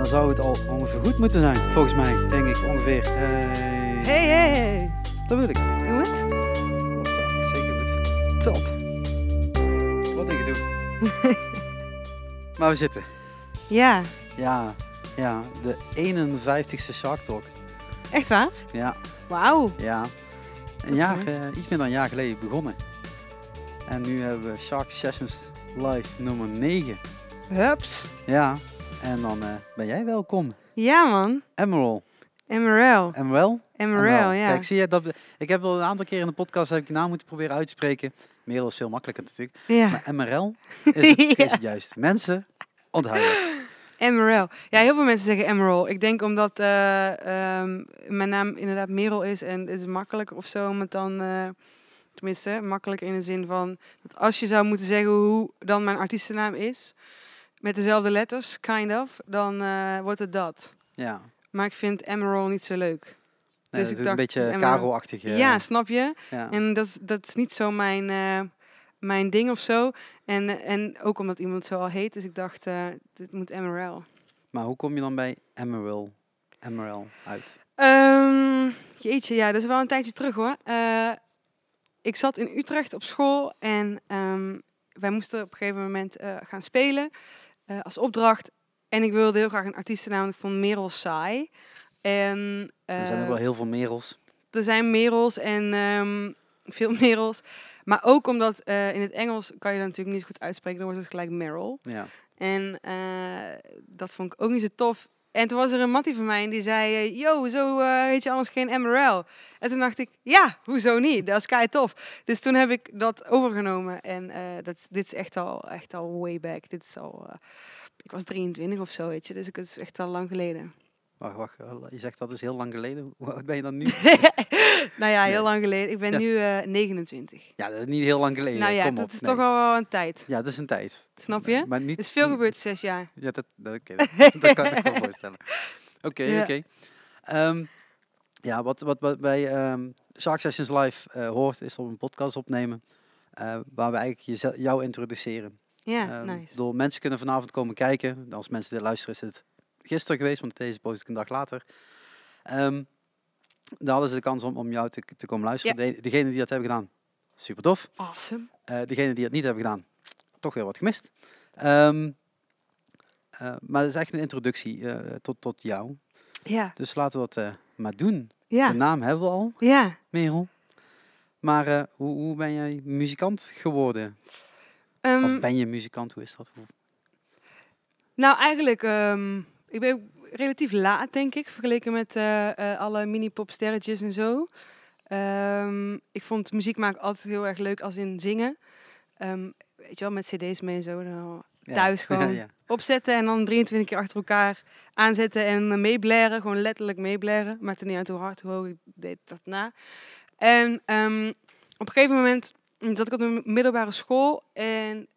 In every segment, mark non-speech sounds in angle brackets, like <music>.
dan zou het al ongeveer goed moeten zijn, volgens mij, denk ik ongeveer. Hey. Hey, hey, hey. Dat wil ik. Doe het? Dat is zeker goed. Top. Wat een gedoe. <laughs> maar we zitten. Ja, Ja, ja, de 51ste Shark Talk. echt waar? Ja, Wauw. ja. Een jaar, eh, iets meer dan een jaar geleden begonnen. En nu hebben we Shark Sessions Live nummer 9. Hups. Ja, en dan eh, ben jij welkom. Ja, man. Emerald. Emerald. En wel? Emerald, ja. Kijk, zie je, dat, ik heb wel een aantal keer in de podcast heb ik je naam moeten proberen uit te spreken. Merel is veel makkelijker natuurlijk. Ja, Maar MRL <laughs> is het, is Ja. het juist. Mensen, onthoud het. Emerald. Ja, heel veel mensen zeggen Emerald. Ik denk omdat eh, ehm, mijn naam inderdaad Merel is en het is makkelijker of zo om het dan... eh, tenminste, makkelijk in de zin van... Dat als je zou moeten zeggen hoe dan mijn artiestennaam is... Met dezelfde letters, kind of, dan eh, wordt het dat. Ja, Maar ik vind Emerald niet zo leuk. nee, Dus dat ik is een dacht, beetje. Karel-achtig. eh, Ja, snap je? ja. En dat is, dat is niet zo mijn, eh, mijn ding of zo. En, eh, en ook omdat iemand zo al heet. Dus ik dacht, eh, dit moet Emerald. Maar hoe kom je dan bij Emerald, Emerald uit? Ehm, jeetje, ja, dat is wel een tijdje terug hoor. Eh, ik zat in Utrecht op school en ehm, wij moesten op een gegeven moment eh, gaan spelen eh, als opdracht. En ik wilde heel graag een artiestennaam. Ik vond Merel saai. En, er zijn ook eh, wel heel veel Merels. er zijn merels en ehm, veel merels. Maar ook omdat eh, in het Engels kan je dat natuurlijk niet goed uitspreken. Dan wordt het gelijk Meryl. Ja. En dat vond ik ook niet zo tof. En toen was er een mattie van mij en die zei... eh, Yo, zo eh, heet je anders geen MRL. En toen dacht ik, ja, hoezo niet? Dat is kei tof. Dus toen heb ik dat overgenomen. En eh, dat, dit is echt al, echt al way back. Dit is al... ik was 23 of zo, weet je. Dus het is echt al lang geleden. Wacht, wacht. eh, Je zegt dat is heel lang geleden. Hoe oud ben je dan nu? <laughs> nou ja, heel Nee. lang geleden. Ik ben Ja. nu eh 29. ja, dat is niet heel lang geleden. Nou ja, Kom dat op. is Nee. toch al wel een tijd. Ja, dat is een tijd. Snap je? Maar niet, Er is veel gebeurd zes jaar. Ja, dat, dat, oké, dat, <laughs> dat kan ik me wel <laughs> voorstellen. Oké, Ja. oké. Ehm, ja, wat, wat, wat bij ehm Shark Sessions Live eh, hoort, is we een podcast opnemen. eh, waar we eigenlijk jou introduceren. Ja, Ehm, nice. bedoel, mensen kunnen vanavond komen kijken. Als mensen dit luisteren, is het gisteren geweest, want deze post ik een dag later. Ehm daar hadden ze de kans om, om jou te, te komen luisteren. De, degene die dat hebben gedaan, super tof. Awesome. Eh degene die het niet hebben gedaan, toch weer wat gemist. Ehm, eh, maar het is echt een introductie eh, tot, tot jou. Ja, Dus laten we dat maar doen. De ja, naam hebben we al, ja. Merel. Maar hoe, hoe ben jij muzikant geworden? Ehm, of ben je muzikant? Hoe is dat? Hoe- nou, eigenlijk, ehm, ik ben relatief laat, denk ik, vergeleken met eh, eh, alle mini-popsterretjes en zo. Ehm, ik vond muziek maken altijd heel erg leuk als in zingen. Ehm, weet je wel, met cd's mee en zo. Dan Ja. Thuis <laughs> gewoon. ja. opzetten en dan 23 keer achter elkaar aanzetten en eh, meeblaren. Gewoon letterlijk meeblaren. Maakte niet uit hoe hard, hoe hoog, ik deed dat na. En ehm, op een gegeven moment zat ik op een middelbare school en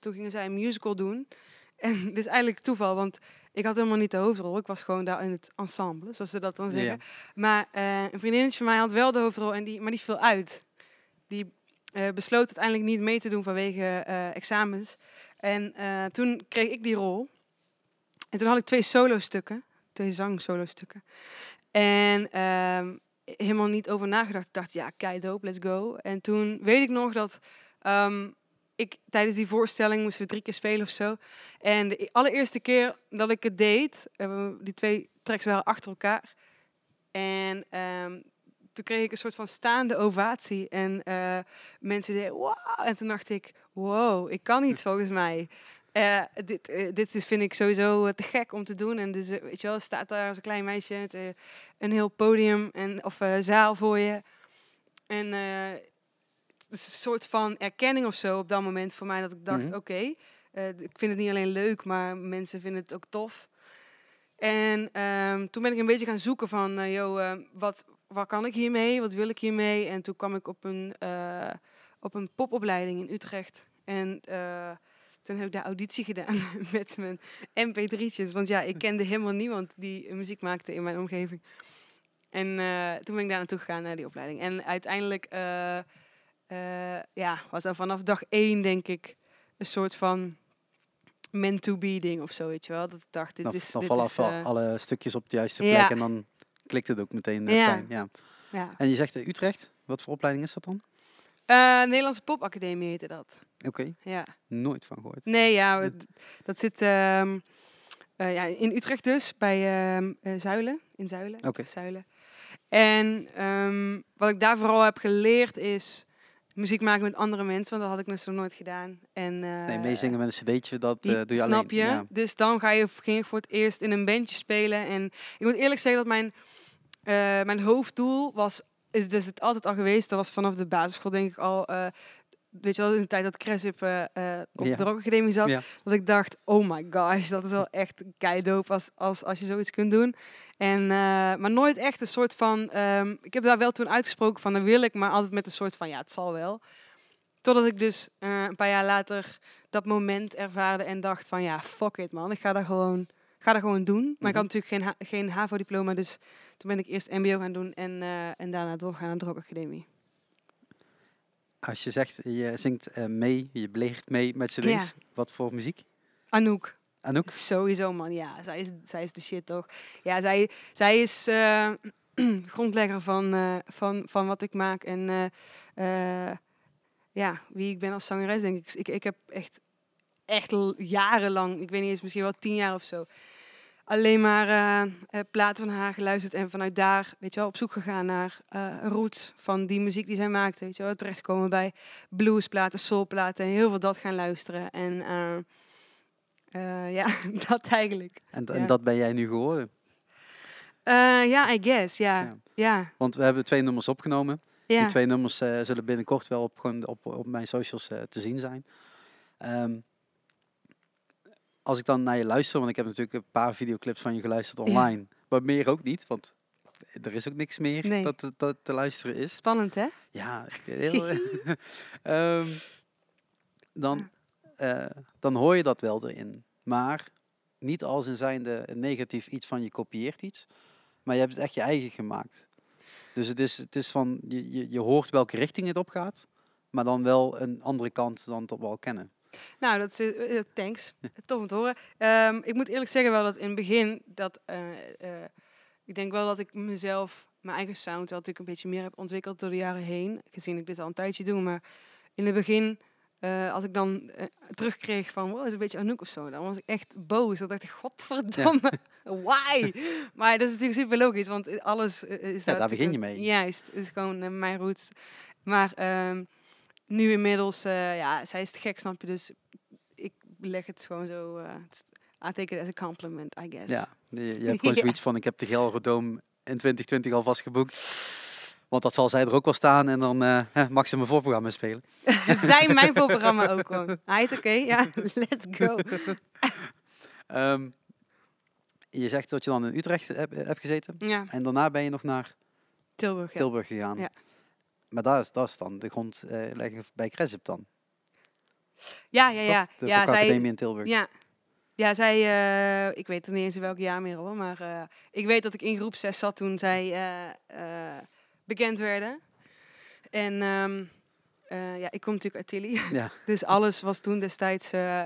toen gingen zij een musical doen. <laughs> En dit is eigenlijk toeval, want ik had helemaal niet de hoofdrol. Ik was gewoon daar in het ensemble, zoals ze dat dan zeggen. Maar eh, een vriendinnetje van mij had wel de hoofdrol, en die, maar die viel uit. Die eh, besloot uiteindelijk niet mee te doen vanwege eh, examens. En toen kreeg ik die rol. En toen had ik twee solo-stukken, twee zang-solo-stukken. En ehm, helemaal niet over nagedacht. Ik dacht, ja, kei dope, let's go. En toen weet ik nog dat ehm, ik tijdens die voorstelling moesten we drie keer spelen of zo. En de allereerste keer dat ik het deed, die twee tracks waren achter elkaar. En ehm, toen kreeg ik een soort van staande ovatie. En eh, mensen zeiden, wow. En toen dacht ik, wow, ik kan iets volgens mij. Eh, dit, eh, dit is, vind ik sowieso te gek om te doen. En dus, weet je wel, staat daar als een klein meisje een heel podium en, of zaal voor je. En een soort van erkenning of zo op dat moment voor mij. Dat ik dacht, Mhm. oké, eh, ik vind het niet alleen leuk, maar mensen vinden het ook tof. En ehm, toen ben ik een beetje gaan zoeken van, eh yo, eh, wat, wat kan ik hiermee? Wat wil ik hiermee? En toen kwam ik op een, op een popopleiding in Utrecht. En toen heb ik daar auditie gedaan <laughs> met mijn mp3'tjes. Want ja, ik kende helemaal niemand die muziek maakte in mijn omgeving. En toen ben ik daar naartoe gegaan, naar die opleiding. En uiteindelijk eh, ja, was dat vanaf dag één, denk ik, een soort van meant to be ding of zo, weet je wel. Dat ik dacht, dit Dan, is... dan dit vallen is, eh, alle stukjes op de juiste ja. plek en dan klikt het ook meteen eh, Ja. fijn. Ja. ja. En je zegt eh, Utrecht, wat voor opleiding is dat dan? Nederlandse Popacademie heette dat. Oké, Ja. nooit van gehoord. Nee, ja, dat zit ehm, eh, ja, in Utrecht dus, bij ehm, eh, Zuilen. In Zuilen. Oké. Zuilen. En ehm, wat ik daar vooral heb geleerd is muziek maken met andere mensen, want dat had ik dus nog nooit gedaan. En, eh, Nee, meezingen met een cd'tje, dat eh, doe je snap alleen. je? Ja. Dus dan ga je, ging ik voor het eerst in een bandje spelen. En ik moet eerlijk zeggen dat mijn, eh, mijn hoofddoel was, is dus het altijd al geweest. Dat was vanaf de basisschool denk ik al, eh, weet je wel, in de tijd dat Cresip eh eh, op Ja. de Rock Academie zat. Ja. Dat ik dacht, oh my gosh, dat is wel echt keidoop als, als, als je zoiets kunt doen. En, eh, maar nooit echt een soort van, ehm, ik heb daar wel toen uitgesproken van, dat wil ik, maar altijd met een soort van, ja, het zal wel. Totdat ik dus eh, een paar jaar later dat moment ervaarde en dacht van, ja, fuck it man, ik ga dat gewoon, ga dat gewoon doen. Maar ik had Mhm. natuurlijk geen, ha- geen HAVO-diploma, dus toen ben ik eerst mbo gaan doen en, eh, en daarna doorgaan naar de Rock Academie. Als je zegt, je zingt mee, je beleert mee met cd's, Ja. wat voor muziek? Anouk. Anouk? Sowieso, man. Ja, zij is, zij is de shit, toch? Ja, zij, zij is eh, <clears throat> grondlegger van, eh, van, van wat ik maak. En eh, ja, wie ik ben als zangeres, denk ik. Ik, ik heb echt, echt jarenlang, ik weet niet eens, misschien wel tien jaar of zo... alleen maar platen van haar geluisterd. En vanuit daar, weet je wel, op zoek gegaan naar roots van die muziek die zij maakte. Weet je wel, terechtkomen bij bluesplaten, soulplaten en heel veel dat gaan luisteren. En... eh, ja, <laughs> dat eigenlijk. En, Ja. en dat ben jij nu geworden. Eh, Ja, I guess, ja. Ja. Want we hebben twee nummers opgenomen. Die twee nummers eh, zullen binnenkort wel op, gewoon op, op mijn socials te zien zijn. Ehm, als ik dan naar je luister, want ik heb natuurlijk een paar videoclips van je geluisterd online. Maar meer ook niet, want er is ook niks meer Nee. dat, te- dat te luisteren is. Spannend, hè? Ja, heel... <laughs> <laughs> Ehm, dan, eh, dan hoor je dat wel erin. Maar niet als in zijnde negatief iets van je kopieert iets. Maar je hebt het echt je eigen gemaakt. Dus het is, het is van, je, je, je hoort welke richting het op gaat. Maar dan wel een andere kant dan tot we al kennen. Nou, dat is, eh, eh, thanks. <laughs> Tof om te horen. Ehm, ik moet eerlijk zeggen wel dat in het begin, dat, ik denk wel dat ik mezelf, mijn eigen sound, wel natuurlijk een beetje meer heb ontwikkeld door de jaren heen. Gezien ik dit al een tijdje doe. Maar in het begin, eh, als ik dan eh, terugkreeg van, wow, is een beetje Anouk of zo. Dan was ik echt boos. Dan dacht ik, godverdomme, <laughs> why? Maar dat is natuurlijk super logisch, want alles eh, is Ja, daar begin je mee. Juist, is gewoon mijn roots. Maar ehm, nu inmiddels, ja, zij is te gek, snap je? Dus ik leg het gewoon zo, I take it as a compliment, I guess. Ja, je, je <laughs> hebt gewoon zoiets van, ik heb de Gelredome in 2020 alvast geboekt. Want dat zal zij er ook wel staan en dan hè, mag ze mijn voorprogramma spelen. <laughs> Zij mijn voorprogramma ook gewoon. Hij oké, ja, <laughs> let's go. <laughs> Ehm, je zegt dat je dan in Utrecht hebt, hebt gezeten. Ja, En daarna ben je nog naar Tilburg. Ja. Tilburg gegaan. Ja. Maar daar is, dat is dan de grond eh, leggen bij Cresip dan. Ja, ja, ja. toch? De ja, zij, Academie in Tilburg. Ja. Ja, zij, eh, ik weet er niet eens in welk jaar meer hoor, maar ik weet dat ik in groep 6 zat toen zij bekend werden. En ehm, eh, ja, ik kom natuurlijk uit Tilly, Ja. <laughs> dus alles was toen destijds eh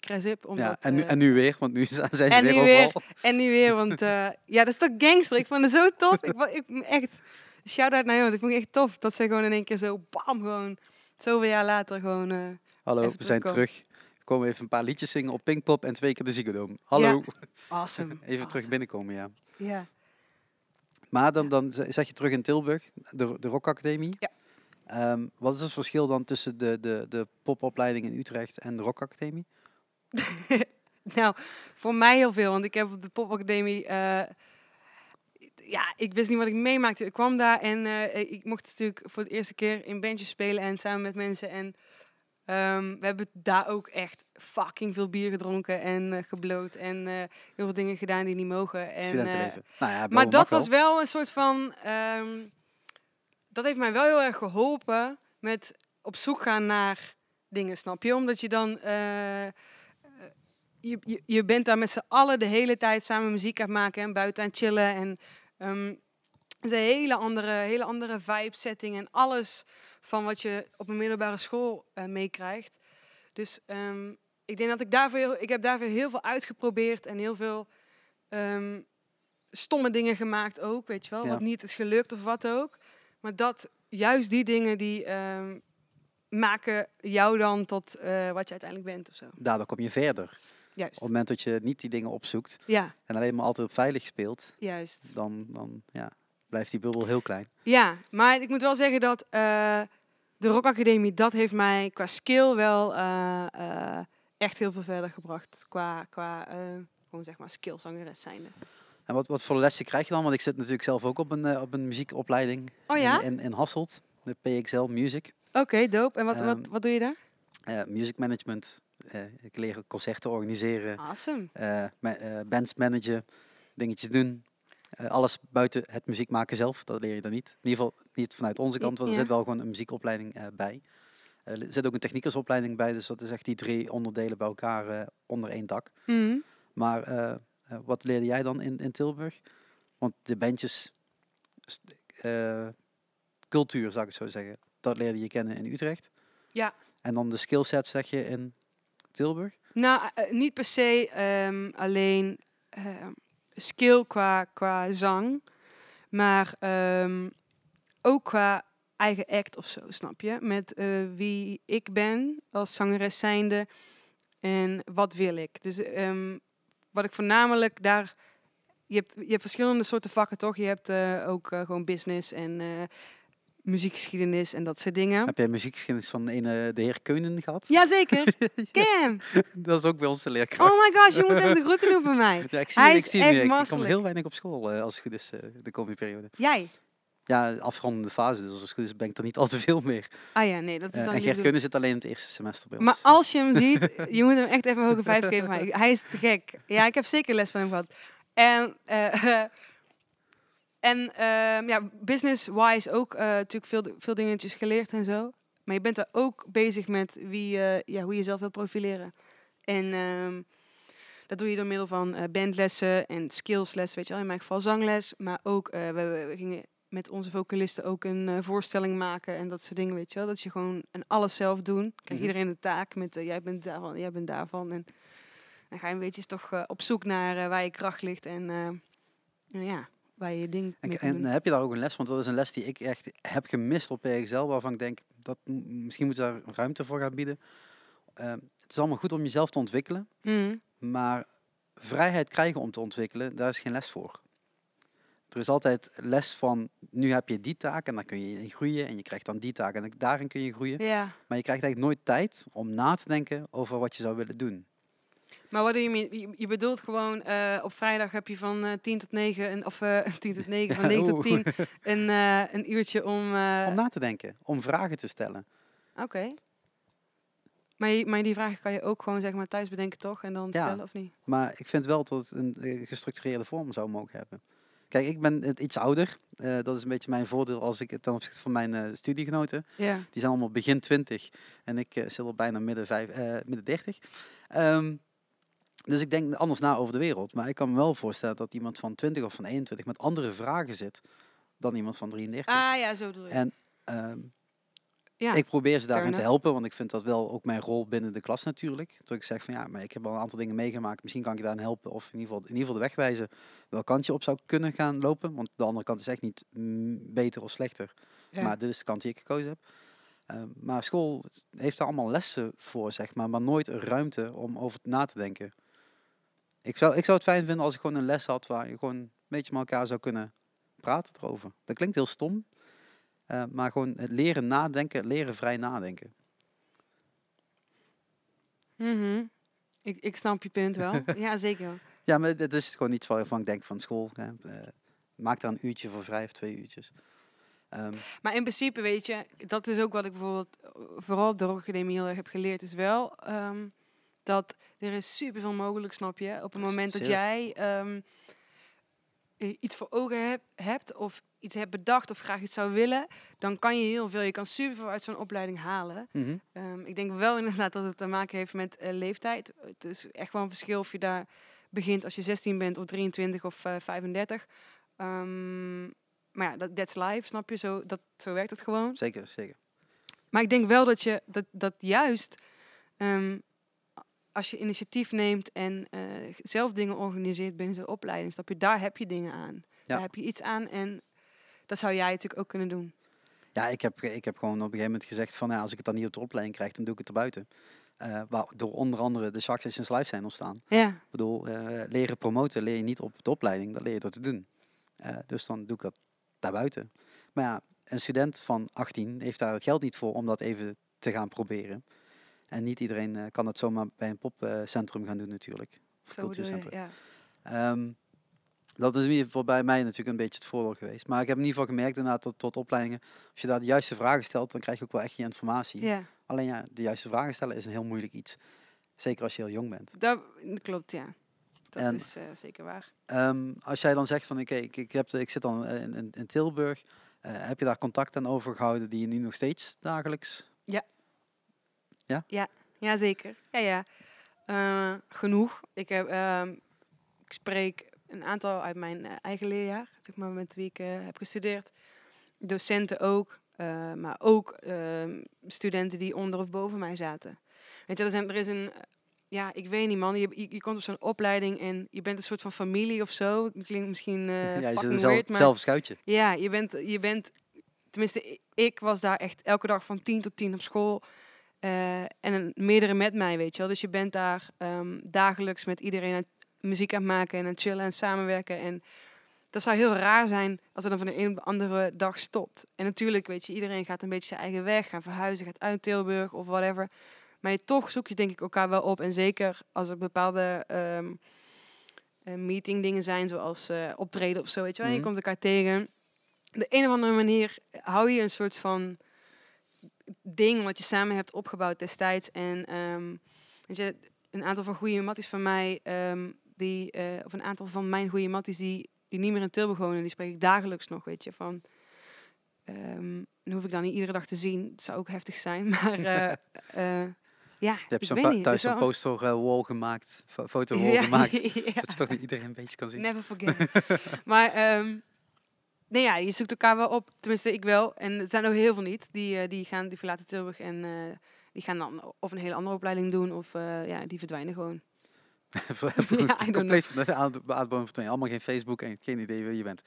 Cresip. Ja, en, nu, en nu weer, want nu <laughs> zijn ze en weer nu overal. weer. en nu weer, want <laughs> ja, dat is toch gangster. Ik vond het zo tof. Ik, ik echt, shout-out naar jou, want ik vond het echt tof dat zij gewoon in één keer zo, bam, gewoon, zoveel jaar later gewoon... Hallo, we zijn terug. We komen even een paar liedjes zingen op Pinkpop en twee keer de Ziggo Dome. Hallo. awesome. Even terug binnenkomen, ja. Ja. Maar dan, dan zat je terug in Tilburg, de, de Rock Academie. Ja. Ehm, wat is het verschil dan tussen de, de, de popopleiding in Utrecht en de Rock Academie? <laughs> Nou, voor mij heel veel, want ik heb op de popacademie, eh ja, ik wist niet wat ik meemaakte. Ik kwam daar en eh, ik mocht natuurlijk voor de eerste keer in bandjes spelen en samen met mensen. En ehm, we hebben daar ook echt fucking veel bier gedronken en eh, gebloot en eh, heel veel dingen gedaan die niet mogen. En, nou ja, wel, maar dat was wel een soort van, ehm, dat heeft mij wel heel erg geholpen met op zoek gaan naar dingen, snap je? Omdat je dan je, je, je bent daar met z'n allen de hele tijd samen muziek aan het maken en buiten aan het chillen. En het is een hele andere, hele andere vibe setting en alles van wat je op een middelbare school eh, meekrijgt. Dus ehm, ik denk dat ik daarvoor, heel, ik heb daarvoor heel veel uitgeprobeerd en heel veel ehm, stomme dingen gemaakt ook, weet je wel. Ja. Wat niet is gelukt of wat ook. Maar dat, juist die dingen die ehm, maken jou dan tot eh, wat je uiteindelijk bent of zo. Daardoor kom je verder. Op Juist. het moment dat je niet die dingen opzoekt Ja, en alleen maar altijd op veilig speelt, juist. dan, dan ja, blijft die bubbel heel klein. Ja, maar ik moet wel zeggen dat eh, de Rock Academie, dat heeft mij qua skill wel eh, eh, echt heel veel verder gebracht. Qua, qua gewoon zeg maar skillzangeres zijnde. En wat, wat voor lessen krijg je dan? Want ik zit natuurlijk zelf ook op een, op een muziekopleiding Oh ja? in, in, in Hasselt, de PXL Music. Oké, dope. En wat, wat, Ehm, wat doe je daar? Music management. Ik leer concerten organiseren, Awesome. bands managen, dingetjes doen. Eh, alles buiten het muziek maken zelf, dat leer je dan niet. In ieder geval niet vanuit onze kant, want er zit wel gewoon een muziekopleiding eh, bij. Eh, er zit ook een techniekersopleiding bij, dus dat is echt die drie onderdelen bij elkaar onder één dak. Mhm. Maar wat leerde jij dan in, in Tilburg? Want de bandjes, cultuur zou ik het zo zeggen, dat leerde je kennen in Utrecht. Ja. En dan de skillset zeg je in Tilburg? Nou, niet per se ehm, alleen ehm, skill qua, qua zang, maar ehm, ook qua eigen act of zo, snap je? Met eh, wie ik ben als zangeres zijnde en wat wil ik. Dus ehm, wat ik voornamelijk daar... Je hebt, je hebt verschillende soorten vakken, toch? Je hebt eh, ook eh, gewoon business en muziekgeschiedenis en dat soort dingen. Heb jij muziekgeschiedenis van een, de heer Keunen gehad? Jazeker, <laughs> ken hem? Dat is ook bij ons de leerkracht. Oh my gosh, je moet hem de groeten doen voor mij. <laughs> ja, ik zie, hij hem, ik zie hem echt nu. Ik- kom heel weinig op school eh, als het goed is eh, de komende periode. Jij? Ja, afrondende fase, dus als het goed is ben ik er niet al te veel meer. Ah ja, nee, dat is Eh, dan en niet Gert Keunen zit alleen in het eerste semester bij ons. Maar als je hem <laughs> ziet, je moet hem echt even een hoge vijf geven. Hij is te gek. Ja, ik heb zeker les van hem gehad. En, en ehm, ja, business-wise ook eh, natuurlijk veel, veel dingetjes geleerd en zo. Maar je bent er ook bezig met wie, ja, hoe je jezelf wil profileren. En ehm, dat doe je door middel van eh, bandlessen en skillslessen, weet je wel. In mijn geval zangles. Maar ook, eh, we, we- gingen met onze vocalisten ook een voorstelling maken en dat soort dingen, weet je wel. Dat je gewoon en alles zelf doen. Krijgt Mhm. iedereen een taak met jij bent daarvan, jij bent daarvan. En dan ga je een beetje toch op zoek naar waar je kracht ligt en ja, waar je ding En, heb je daar ook een les? Want dat is een les die ik echt heb gemist op PXL, waarvan ik denk, dat misschien moet je daar ruimte voor gaan bieden. Ehm, het is allemaal goed om jezelf te ontwikkelen, Mhm. maar vrijheid krijgen om te ontwikkelen, daar is geen les voor. Er is altijd les van, nu heb je die taak en dan kun je in groeien en je krijgt dan die taak en daarin kun je groeien. Ja, Maar je krijgt eigenlijk nooit tijd om na te denken over wat je zou willen doen. Maar wat je, je, bedoelt gewoon eh, op vrijdag heb je van eh 10 tot 9, een, of eh <laughs> 10 tot 9, van 9 tot Oeh. 10 <laughs> een, een uurtje om... Om na te denken, om vragen te stellen. Oké. Maar, maar die vragen kan je ook gewoon zeg maar thuis bedenken toch? En dan Ja. stellen of niet? Maar ik vind wel dat het een gestructureerde vorm zou mogen hebben. Kijk, ik ben iets ouder. Dat is een beetje mijn voordeel als ik het ten opzichte van mijn eh, studiegenoten. Die zijn allemaal begin 20 en ik zit al bijna midden, vijf, midden 30. Ehm, dus ik denk anders na over de wereld. Maar ik kan me wel voorstellen dat iemand van 20 of van 21 met andere vragen zit dan iemand van 33. Ah ja, zo bedoel je. En ehm, ja. ik probeer ze daarin te helpen, want ik vind dat wel ook mijn rol binnen de klas natuurlijk. Dat ik zeg van ja, maar ik heb al een aantal dingen meegemaakt, misschien kan ik je daarin helpen. Of in ieder geval, in ieder geval de weg wijzen welk kant je op zou kunnen gaan lopen. Want de andere kant is echt niet mm, beter of slechter. Ja. Maar dit is de kant die ik gekozen heb. Ehm, maar school heeft daar allemaal lessen voor, zeg maar, maar nooit een ruimte om over na te denken. Ik zou, ik zou het fijn vinden als ik gewoon een les had waar je gewoon een beetje met elkaar zou kunnen praten erover. Dat klinkt heel stom, eh, maar gewoon het leren nadenken, leren vrij nadenken. Mhm. ik, ik snap je punt wel. <laughs> ja, zeker. Ja, maar dat is gewoon iets waarvan ik denk van school. Hè, eh, maak daar een uurtje voor vrij of twee uurtjes. Ehm, Maar in principe, weet je, dat is ook wat ik bijvoorbeeld vooral op de heel erg heb geleerd, is wel ehm, dat er is superveel mogelijk, snap je? Op het moment dat jij ehm, eh, iets voor ogen heb- hebt of iets hebt bedacht of graag iets zou willen, dan kan je heel veel. Je kan superveel uit zo'n opleiding halen. mhm. Ehm, ik denk wel inderdaad dat het te maken heeft met eh, leeftijd. Het is echt wel een verschil of je daar begint als je 16 bent of 23 of eh, 35. Ehm, maar ja, dat that's life, snap je? Zo, dat, zo werkt het gewoon. Zeker, zeker. Maar ik denk wel dat je dat, dat juist als je initiatief neemt en eh, zelf dingen organiseert binnen de opleiding, snap je, daar heb je dingen aan. Daar heb je iets aan en dat zou jij natuurlijk ook kunnen doen. Ja, ik heb, ik heb gewoon op een gegeven moment gezegd van ja, als ik het dan niet op de opleiding krijg, dan doe ik het erbuiten. Uh, waardoor onder andere de Sessions Live zijn ontstaan. Ja. Ik bedoel, uh, leren promoten leer je niet op de opleiding, dat leer je door te doen. Uh, dus dan doe ik dat daarbuiten. Maar ja, een student van 18 heeft daar het geld niet voor om dat even te gaan proberen. En niet iedereen kan het zomaar bij een popcentrum gaan doen natuurlijk. Zo cultuurcentrum. Je, ja. Um, dat is in ieder geval bij mij natuurlijk een beetje het voordeel geweest. Maar ik heb in ieder geval gemerkt inderdaad tot, tot opleidingen, als je daar de juiste vragen stelt, dan krijg je ook wel echt je informatie. Ja. Alleen ja, de juiste vragen stellen is een heel moeilijk iets. Zeker als je heel jong bent. Dat klopt, ja. Dat is uh, zeker waar. Um, als jij dan zegt van oké, ik, ik, heb ik zit dan in, in, in Tilburg, uh, heb je daar contact aan overgehouden die je nu nog steeds dagelijks? Ja. Ja? Ja, ja zeker. Ja, ja. Uh, genoeg. Ik, heb, ehm, ik spreek een aantal uit mijn eigen leerjaar, zeg maar, met wie ik heb gestudeerd. Docenten ook. Maar ook uh, studenten die onder of boven mij zaten. Weet je, er, zijn, er is een, ja, ik weet niet man, je, je, je komt op zo'n opleiding en je bent een soort van familie of zo. Dat klinkt misschien <laughs> ja, je zit weird, maar... zelf schuitje. Ja, je bent, je bent, tenminste ik was daar echt elke dag van tien tot tien op school. Uh, en meerdere met mij, weet je wel. Dus je bent daar um, dagelijks met iedereen aan muziek aan het maken en aan het chillen en samenwerken. En dat zou heel raar zijn als het dan van de een op de andere dag stopt. En natuurlijk, weet je, iedereen gaat een beetje zijn eigen weg, gaan verhuizen, gaat uit Tilburg of whatever. Maar je, toch zoek je denk ik elkaar wel op. En zeker als er bepaalde um, uh, meeting dingen zijn, zoals uh, optreden of zo, weet je wel. Mm Je komt elkaar tegen. De een of andere manier hou je een soort van ding wat je samen hebt opgebouwd destijds. En um, weet je, een aantal van goede matties van mij, um, die, uh, of een aantal van mijn goede matties, die die niet meer in Tilburg wonen, die spreek ik dagelijks nog, weet je, van... Um, dan hoef ik dan niet iedere dag te zien. Het zou ook heftig zijn, <laughs> maar uh, uh, ja, Je hebt zo'n thuis zo'n poster wall gemaakt, <laughs> foto wall ja, gemaakt, <laughs> ja. dat je toch niet iedereen een beetje kan zien. Never forget. maar um, nee, ja, je zoekt elkaar wel op, tenminste ik wel. En er zijn ook heel veel niet, die, die, gaan, die verlaten Tilburg en die gaan dan of een hele andere opleiding doen of ja, die verdwijnen gewoon. <laughs> ja, compleet van de aardbodem van Allemaal geen Facebook en geen idee wie je bent.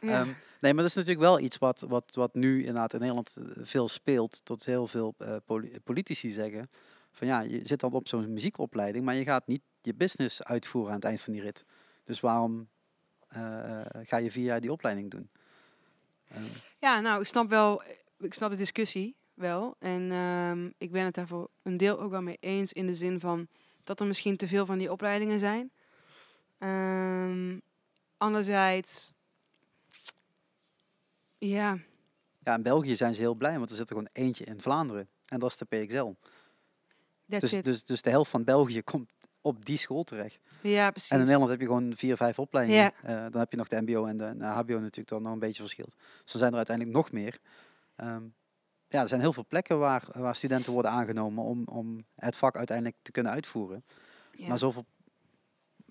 Ja. Um, nee, maar dat is natuurlijk wel iets wat, wat, wat nu inderdaad in Nederland eh, veel speelt. Tot heel veel uh, politici zeggen. Van ja, je zit dan op zo'n muziekopleiding, maar je gaat niet je business uitvoeren aan het eind van die rit. Dus waarom ga je vier jaar die opleiding doen? Um. Ja, nou, ik snap wel, ik snap de discussie wel. En um, ik ben het daar voor een deel ook wel mee eens in de zin van dat er misschien te veel van die opleidingen zijn. Um, anderzijds, ja. Ja, in België zijn ze heel blij, want er zit er gewoon eentje in Vlaanderen. En dat is de PXL. Dus, dus, dus de helft van België komt op die school terecht. Ja, precies. En in Nederland heb je gewoon vier, vijf opleidingen. Ja. Uh, dan heb je nog de MBO en de, de HBO natuurlijk dan nog een beetje verschilt. Dus dan zijn er uiteindelijk nog meer. Um, ja, er zijn heel veel plekken waar, waar studenten worden aangenomen om, om het vak uiteindelijk te kunnen uitvoeren. Ja. Maar zoveel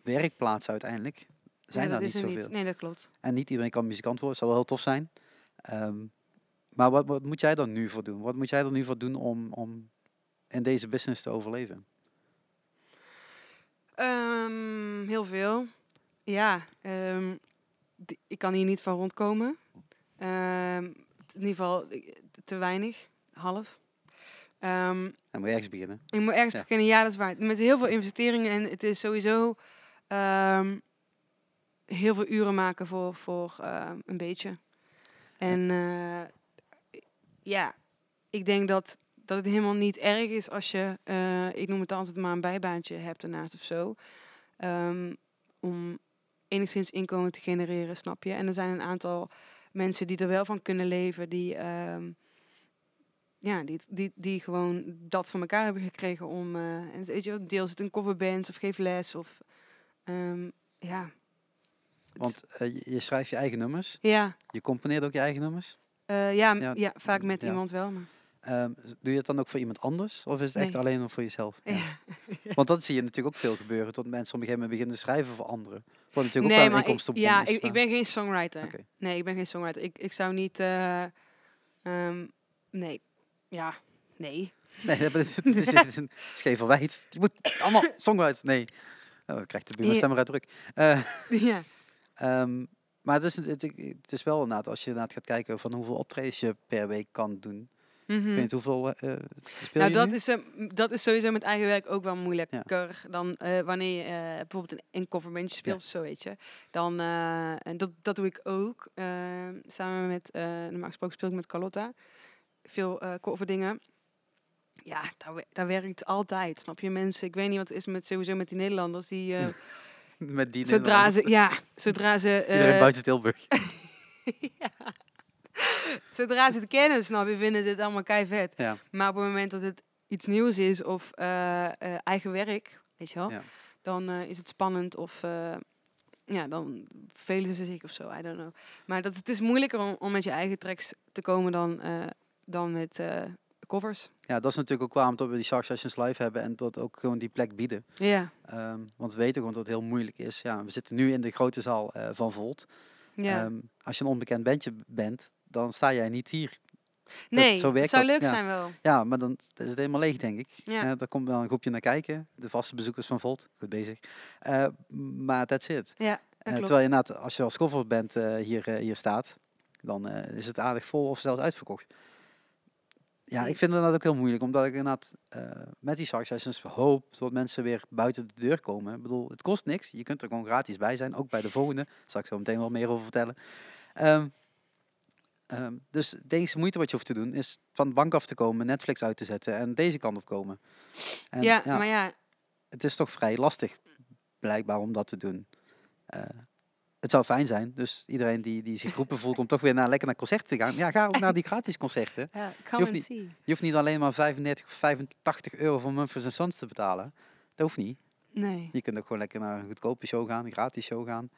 werkplaatsen uiteindelijk zijn daar niet zoveel. Niet. Nee, dat klopt. En niet iedereen kan muzikant worden, zou wel heel tof zijn. Um, maar wat, wat moet jij dan nu voor doen? Wat moet jij er nu voor doen om, om in deze business te overleven? Um, heel veel. Ja, um, ik kan hier niet van rondkomen. in ieder geval te weinig, half. Um, moet je ergens beginnen. Ik moet ergens beginnen, ja, dat is waar. Met heel veel investeringen en het is sowieso um, heel veel uren maken voor, voor uh, een beetje. En uh, ja, ik denk dat, dat het helemaal niet erg is als je, uh, ik noem het altijd maar een bijbaantje hebt ernaast of zo. Um, om enigszins inkomen te genereren, snap je? En er zijn een aantal mensen die er wel van kunnen leven, die ja, die, die, die gewoon dat van elkaar hebben gekregen om, uh, en weet je wat, deel zit een coverband of geef les of, um, ja. Want uh, je, schrijft je eigen nummers? Ja. Je componeert ook je eigen nummers? Uh, ja, ja, ja, vaak met ja. iemand wel. Maar. Um, doe je het dan ook voor iemand anders? Of is het nee. echt alleen nog voor jezelf? Ja. <laughs> Want dat zie je natuurlijk ook veel gebeuren. Tot mensen op een gegeven moment beginnen te schrijven voor anderen. Wat natuurlijk nee, ook wel een inkomst op Ja, ik, ik, ben geen songwriter. Okay. Nee, ik ben geen songwriter. Ik, ik zou niet... Um, nee, ja, nee. Nee, <laughs> dat is, is, is, een- geen verwijt. Je moet allemaal <laughs> songwriters. Nee. Oh, dan krijgt de buurman Ja. eruit druk. Eh, ja. Ehm, maar het is, het, het, het is wel inderdaad, als je inderdaad gaat kijken van hoeveel optredens je per week kan doen. Ik weet niet hoeveel eh, eh, speel Nou, je dat nu? is, m- dat is sowieso met eigen werk ook wel moeilijker dan eh, wanneer je eh, bijvoorbeeld een, een coverbandje speelt, zo weet je. Dan, eh, en dat, dat doe ik ook. samen met, eh normaal gesproken speel ik met Carlotta. Veel eh coverdingen. Ja, daar, daar werkt altijd, snap je mensen? Ik weet niet wat het is met sowieso met die Nederlanders die eh, <laughs> Met die zodra Nederlanders. ze ja, zodra ze Iedereen buiten Tilburg. <laughs> ja. Zodra ze het kennen, snap je, vinden ze het allemaal kei vet. Ja. Maar op het moment dat het iets nieuws is of eh, eh, eigen werk, weet je wel, Ja. dan eh, is het spannend of ja, dan velen ze zich of zo, I don't know. Maar dat, het is moeilijker om, om met je eigen tracks te komen dan, dan met covers. ja, dat is natuurlijk ook waarom dat we die Shark Sessions live hebben en dat ook gewoon die plek bieden. Ja, Ehm, want we weten gewoon dat het heel moeilijk is. Ja, we zitten nu in de grote zaal van Volt. ja. Ehm, als je een onbekend bandje bent, dan sta jij niet hier. nee, zo het werkt zou dat, leuk ja. zijn wel. Ja, maar dan is het helemaal leeg, denk ik. Ja. Eh, daar komt wel een groepje naar kijken. De vaste bezoekers van Volt. Goed bezig. Eh, maar that's it. Ja, dat klopt. terwijl je inderdaad, als je als coverband eh hier, hier staat, dan is het aardig vol of zelfs uitverkocht. Ja, ik vind dat ook heel moeilijk, omdat ik inderdaad met die Shark Sessions hoop dat mensen weer buiten de deur komen. Ik bedoel, het kost niks. Je kunt er gewoon gratis bij zijn, ook bij de volgende. Daar zal ik zo meteen wel meer over vertellen. Ehm, dus de enige moeite wat je hoeft te doen, is van de bank af te komen, Netflix uit te zetten en deze kant op komen. En, ja, maar ja, het is toch vrij lastig, blijkbaar, om dat te doen. Eh, het zou fijn zijn, dus iedereen die, die zich geroepen voelt om toch weer naar, lekker naar concerten te gaan, ja, ga ook naar die gratis concerten. <laughs> ja Je hoeft niet-. Je hoeft niet alleen maar 35 of 85 euro voor Memphis Sons te betalen. Dat hoeft niet. Nee. Je kunt ook gewoon lekker naar een goedkope show gaan, een gratis show gaan.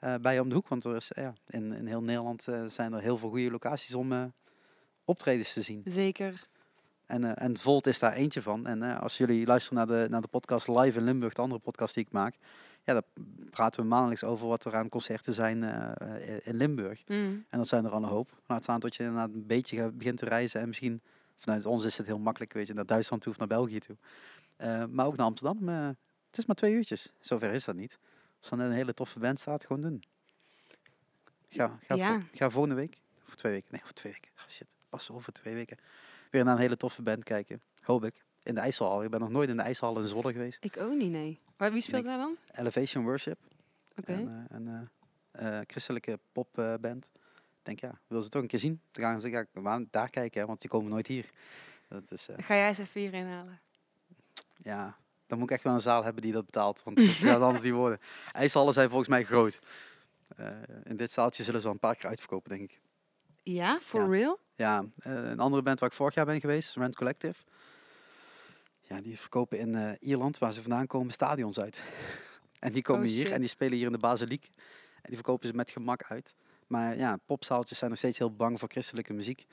Eh, bij om de hoek, want er is, ja, in, in heel Nederland eh, zijn er heel veel goede locaties om eh, optredens te zien. Zeker. En, en Volt is daar eentje van. En als jullie luisteren naar de, naar de podcast Live in Limburg, de andere podcast die ik maak, ja, daar praten we maandelijks over wat er aan concerten zijn in Limburg. Mm. En dat zijn er al een hoop. Laat staan tot je inderdaad een beetje begint te reizen en misschien, vanuit ons is het heel makkelijk, weet je, naar Duitsland toe of naar België toe. Maar ook naar Amsterdam. het is maar twee uurtjes. Zover is dat niet. Als dan een hele toffe band staat, gewoon doen. Ga, ga, Ja. ga volgende week, of twee weken, nee, voor twee weken. Ah, shit, pas over twee weken. Weer naar een hele toffe band kijken. Hoop ik. In de IJsselhal. Ik ben nog nooit in de IJsselhal in Zwolle geweest. Ik ook niet, nee. Maar wie speelt daar dan? Elevation Worship. Oké. En, eh, een eh, eh, christelijke popband. Ik denk, ja, wil ze toch een keer zien? Dan gaan ze daar kijken, hè, want die komen nooit hier. Dat is, Ga jij ze even hierheen halen? ja, dan moet ik echt wel een zaal hebben die dat betaalt, want het gaat <laughs> anders niet worden. IJshallen zijn volgens mij groot. Eh, in dit zaaltje zullen ze wel een paar keer uitverkopen, denk ik. Ja, for Ja. real? Ja, eh, een andere band waar ik vorig jaar ben geweest, Rent Collective. Ja, die verkopen in eh, Ierland, waar ze vandaan komen, stadions uit. <laughs> en die komen Oh, hier en die spelen hier in de Basiliek. En die verkopen ze met gemak uit. Maar ja, popzaaltjes zijn nog steeds heel bang voor christelijke muziek.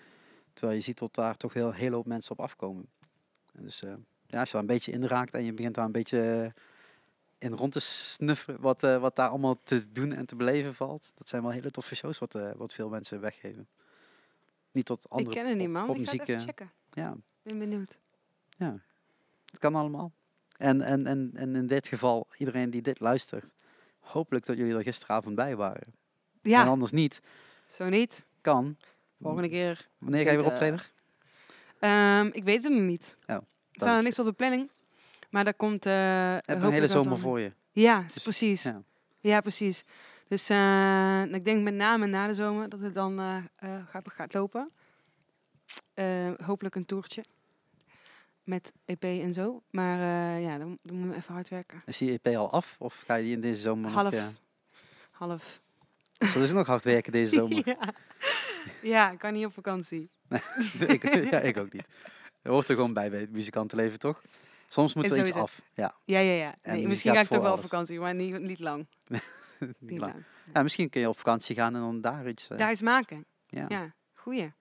Terwijl je ziet dat daar toch heel, hele hoop mensen op afkomen. En dus ja, als je daar een beetje in raakt en je begint daar een beetje eh, in rond te snufferen wat, eh, wat daar allemaal te doen en te beleven valt. Dat zijn wel hele toffe shows wat, eh, wat veel mensen weggeven. Niet tot andere ik ken man. Ik ga het popmuziek, even checken. ja, ben benieuwd. ja, het kan allemaal. En, en, en, en in dit geval, iedereen die dit luistert, hopelijk dat jullie er gisteravond bij waren. En Ja, anders niet, zo niet. kan. Volgende keer. Wanneer ga je weer optreden? Ehm, ik weet het nog niet. Oh, staat nog is- niks op de planning. Maar daar komt... Je hebt een hele zomer voor je. Ja, is Dus, precies. Ja. ja. precies. Dus eh, ik denk met name na de zomer dat het dan eh, eh, gaat, gaat lopen. Hopelijk een toertje. Met EP en zo. Maar ja, dan, dan moeten we even hard werken. Is die EP al af? Of ga je die in deze zomer Half. nog... Ja, Half. dus nog hard werken deze <laughs> zomer? ja. ja, ik kan niet op vakantie. <laughs> ik, ja, ik ook niet. Dat hoort er gewoon bij bij het muzikantenleven, toch? Soms moet er iets af. Ja, Ja, ja, ja. En Nee, misschien ga ik toch wel op vakantie, maar niet, niet lang. <laughs> niet Niet lang. lang. ja, misschien kun je op vakantie gaan en dan daar iets... eh, Daar iets maken. ja, Ja, goeie.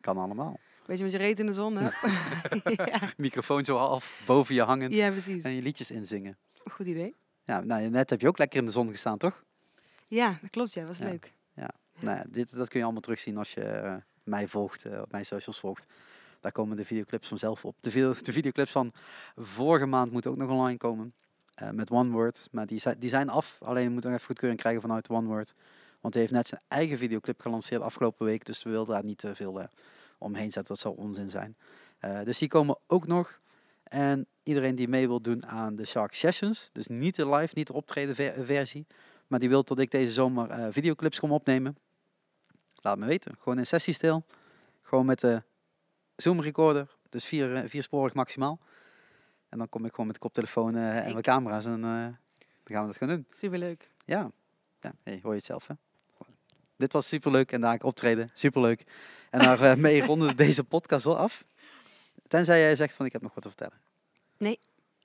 kan allemaal. Beetje met je reet in de zon, hè? <laughs> <laughs> ja. Microfoon zo half boven je hangend ja, precies. en je liedjes inzingen. Goed idee. Ja, nou, net heb je ook lekker in de zon gestaan, toch? Ja, dat klopt. Ja, dat was Ja. leuk. Nou ja, dit, dat kun je allemaal terugzien als je eh, mij volgt, eh, op mijn socials volgt. Daar komen de videoclips vanzelf op. De, de videoclips van vorige maand moeten ook nog online komen. Uh, met OneWord. Maar die zijn, die zijn af. Alleen moet nog even goedkeuring krijgen vanuit OneWord. Want hij heeft net zijn eigen videoclip gelanceerd afgelopen week. Dus we wilden daar niet te veel uh, omheen zetten. Dat zou onzin zijn. Uh, dus die komen ook nog. En iedereen die mee wil doen aan de Shark Sessions. Dus niet de live, niet de optreden ver versie. Maar die wil dat ik deze zomer videoclips kom opnemen. Laat me weten. Gewoon in sessiestil. Gewoon met de Zoom recorder. Dus vier, viersporig maximaal. En dan kom ik gewoon met de koptelefoon uh, en mijn camera's en uh, dan gaan we dat gaan doen. Superleuk. Ja, ja hey, hoor je het zelf hè. Dit was superleuk en daar ik optreden, superleuk. En daarmee uh, <laughs> ronden we deze podcast wel af. Tenzij jij zegt van ik heb nog wat te vertellen. Nee.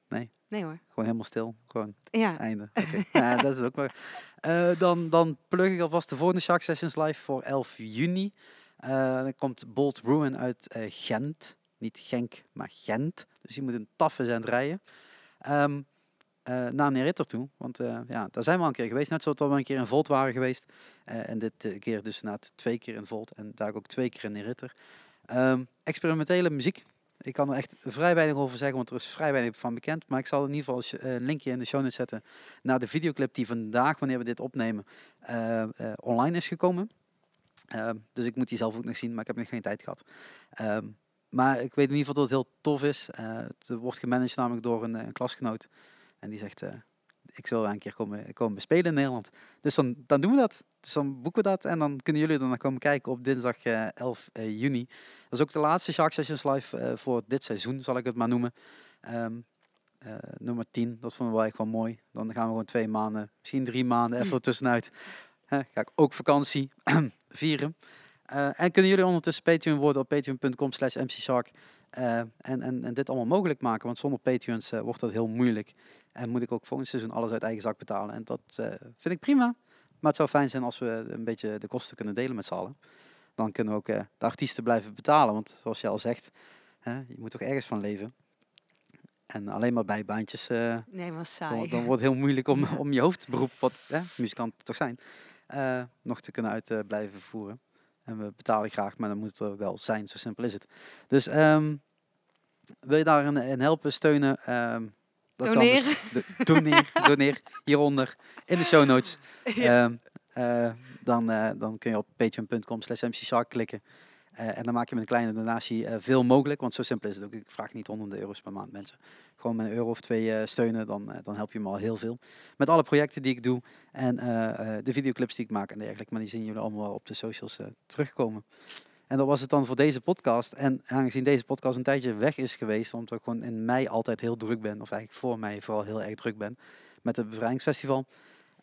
Nee? Nee hoor. Gewoon helemaal stil. Gewoon ja. einde. <laughs> Okay. ja, dat is ook maar. Dan, dan plug ik alvast de volgende Shark Sessions live voor 11 juni. Uh, dan komt Bolt Ruin uit uh, Gent. Niet Genk, maar Gent. Dus je moet een taffe zijn rijden. Um, naar Neritter toe. Want ja, daar zijn we al een keer geweest. Net zoals we een keer in Volt waren geweest. En dit keer dus na twee keer in Volt. En daar ook twee keer in Neritter. Um, experimentele muziek. Ik kan er echt vrij weinig over zeggen, want er is vrij weinig van bekend. Maar ik zal in ieder geval een linkje in de show notes zetten naar de videoclip die vandaag, wanneer we dit opnemen, online is gekomen. Um, dus ik moet die zelf ook nog zien, maar ik heb nog geen tijd gehad. Um, maar ik weet in ieder geval dat het heel tof is. Uh, het wordt gemanaged namelijk door een, een klasgenoot. En die zegt, uh, ik wil een keer komen, komen bespelen in Nederland. Dus dan, dan doen we dat. Dus dan boeken we dat en dan kunnen jullie dan komen kijken op dinsdag uh, 11 uh, juni. Dat is ook de laatste Shark Sessions live voor dit seizoen, zal ik het maar noemen. Um, nummer 10, dat vonden we echt wel mooi. Dan gaan we gewoon twee maanden, misschien drie maanden even tussenuit. Ga ik ook vakantie <clears throat> vieren. Uh, en kunnen jullie ondertussen Patreon worden op patreon.com slash mcshark. Uh, en, en, en dit allemaal mogelijk maken, want zonder Patreons uh, wordt dat heel moeilijk. En moet ik ook volgend seizoen alles uit eigen zak betalen. En dat vind ik prima. Maar het zou fijn zijn als we een beetje de kosten kunnen delen met z'n allen. Dan kunnen we ook de artiesten blijven betalen. Want zoals je al zegt, je moet toch ergens van leven. En alleen maar bijbaantjes. nee, maar saai. Dan, dan, wordt het heel moeilijk om, <laughs> om je hoofdberoep, wat muzikant toch zijn, nog te kunnen uit blijven voeren. En we betalen graag, maar dan moet het er wel zijn. Zo simpel is het. Dus um, wil je daarin in helpen, steunen? Um, dat doneer. Kan dus, doneer, doneer. Hieronder in de show notes. <laughs> Ja. Um, uh, dan, uh, dan kun je op patreon.com slash mcshark klikken. Uh, en dan maak je met een kleine donatie uh, veel mogelijk, want zo simpel is het ook. Ik vraag niet honderden euro's per maand mensen. Gewoon met een euro of twee uh, steunen, dan, dan help je me al heel veel. Met alle projecten die ik doe en de videoclips die ik maak en dergelijke. Maar die zien jullie allemaal op de socials terugkomen. En dat was het dan voor deze podcast. En aangezien deze podcast een tijdje weg is geweest, omdat ik gewoon in mei altijd heel druk ben, of eigenlijk voor mij vooral heel erg druk ben, met het Bevrijdingsfestival.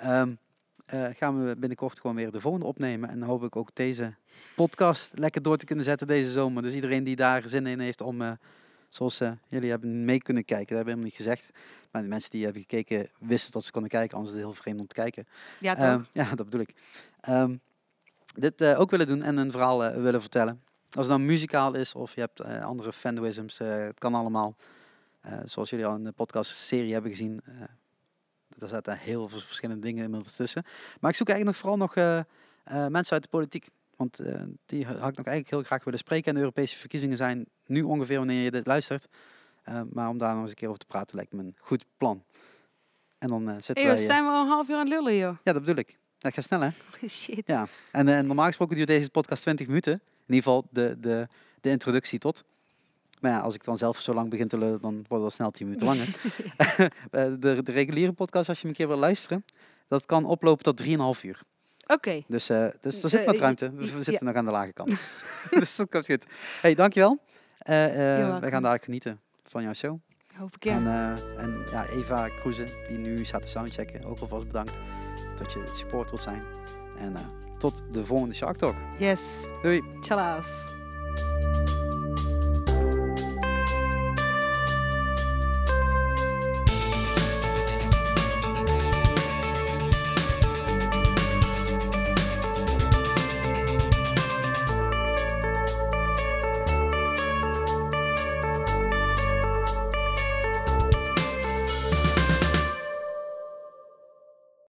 Um, uh, gaan we binnenkort gewoon weer de volgende opnemen. En dan hoop ik ook deze podcast lekker door te kunnen zetten deze zomer. Dus iedereen die daar zin in heeft om, uh, zoals uh, jullie hebben mee kunnen kijken, dat hebben we helemaal niet gezegd. Maar de mensen die hebben gekeken wisten dat ze konden kijken, anders is het heel vreemd om te kijken. Ja, toch? Um, ja, dat bedoel ik. Um, dit ook willen doen en een verhaal willen vertellen. Als het dan muzikaal is of je hebt andere fandoisms, het kan allemaal. zoals jullie al in de podcast serie hebben gezien, er zaten heel veel verschillende dingen inmiddels tussen. Maar ik zoek eigenlijk nog vooral nog uh, uh, mensen uit de politiek. Want uh, die had ik nog eigenlijk heel graag willen spreken. En de Europese verkiezingen zijn nu ongeveer wanneer je dit luistert. maar om daar nog eens een keer over te praten lijkt me een goed plan. En dan zitten hey, wij... zijn we al een half uur aan het lullen, joh. Ja, dat bedoel ik. Dat gaat snel, hè? <laughs> Oh, shit. Ja. En, en normaal gesproken duurt deze podcast 20 minuten. In ieder geval de, de, de introductie tot. Maar ja, als ik dan zelf zo lang begin te lullen, dan wordt het snel 10 minuten langer. <laughs> <laughs> de, de reguliere podcast, als je hem een keer wil luisteren, dat kan oplopen tot 3,5 uur. Oké. Okay. Dus, uh, dus er zit wat ruimte. We, we zitten ja. nog aan de lage kant. <laughs> dus dat komt goed. Hey, dankjewel. Uh, uh, wij gaan daar genieten van jouw show. Hoop ik ja. En, en ja, Eva Kroeze, die nu staat te soundchecken, ook alvast bedankt dat je support wilt zijn. En tot de volgende Shark Talk. Yes. Doei. Tjalaas.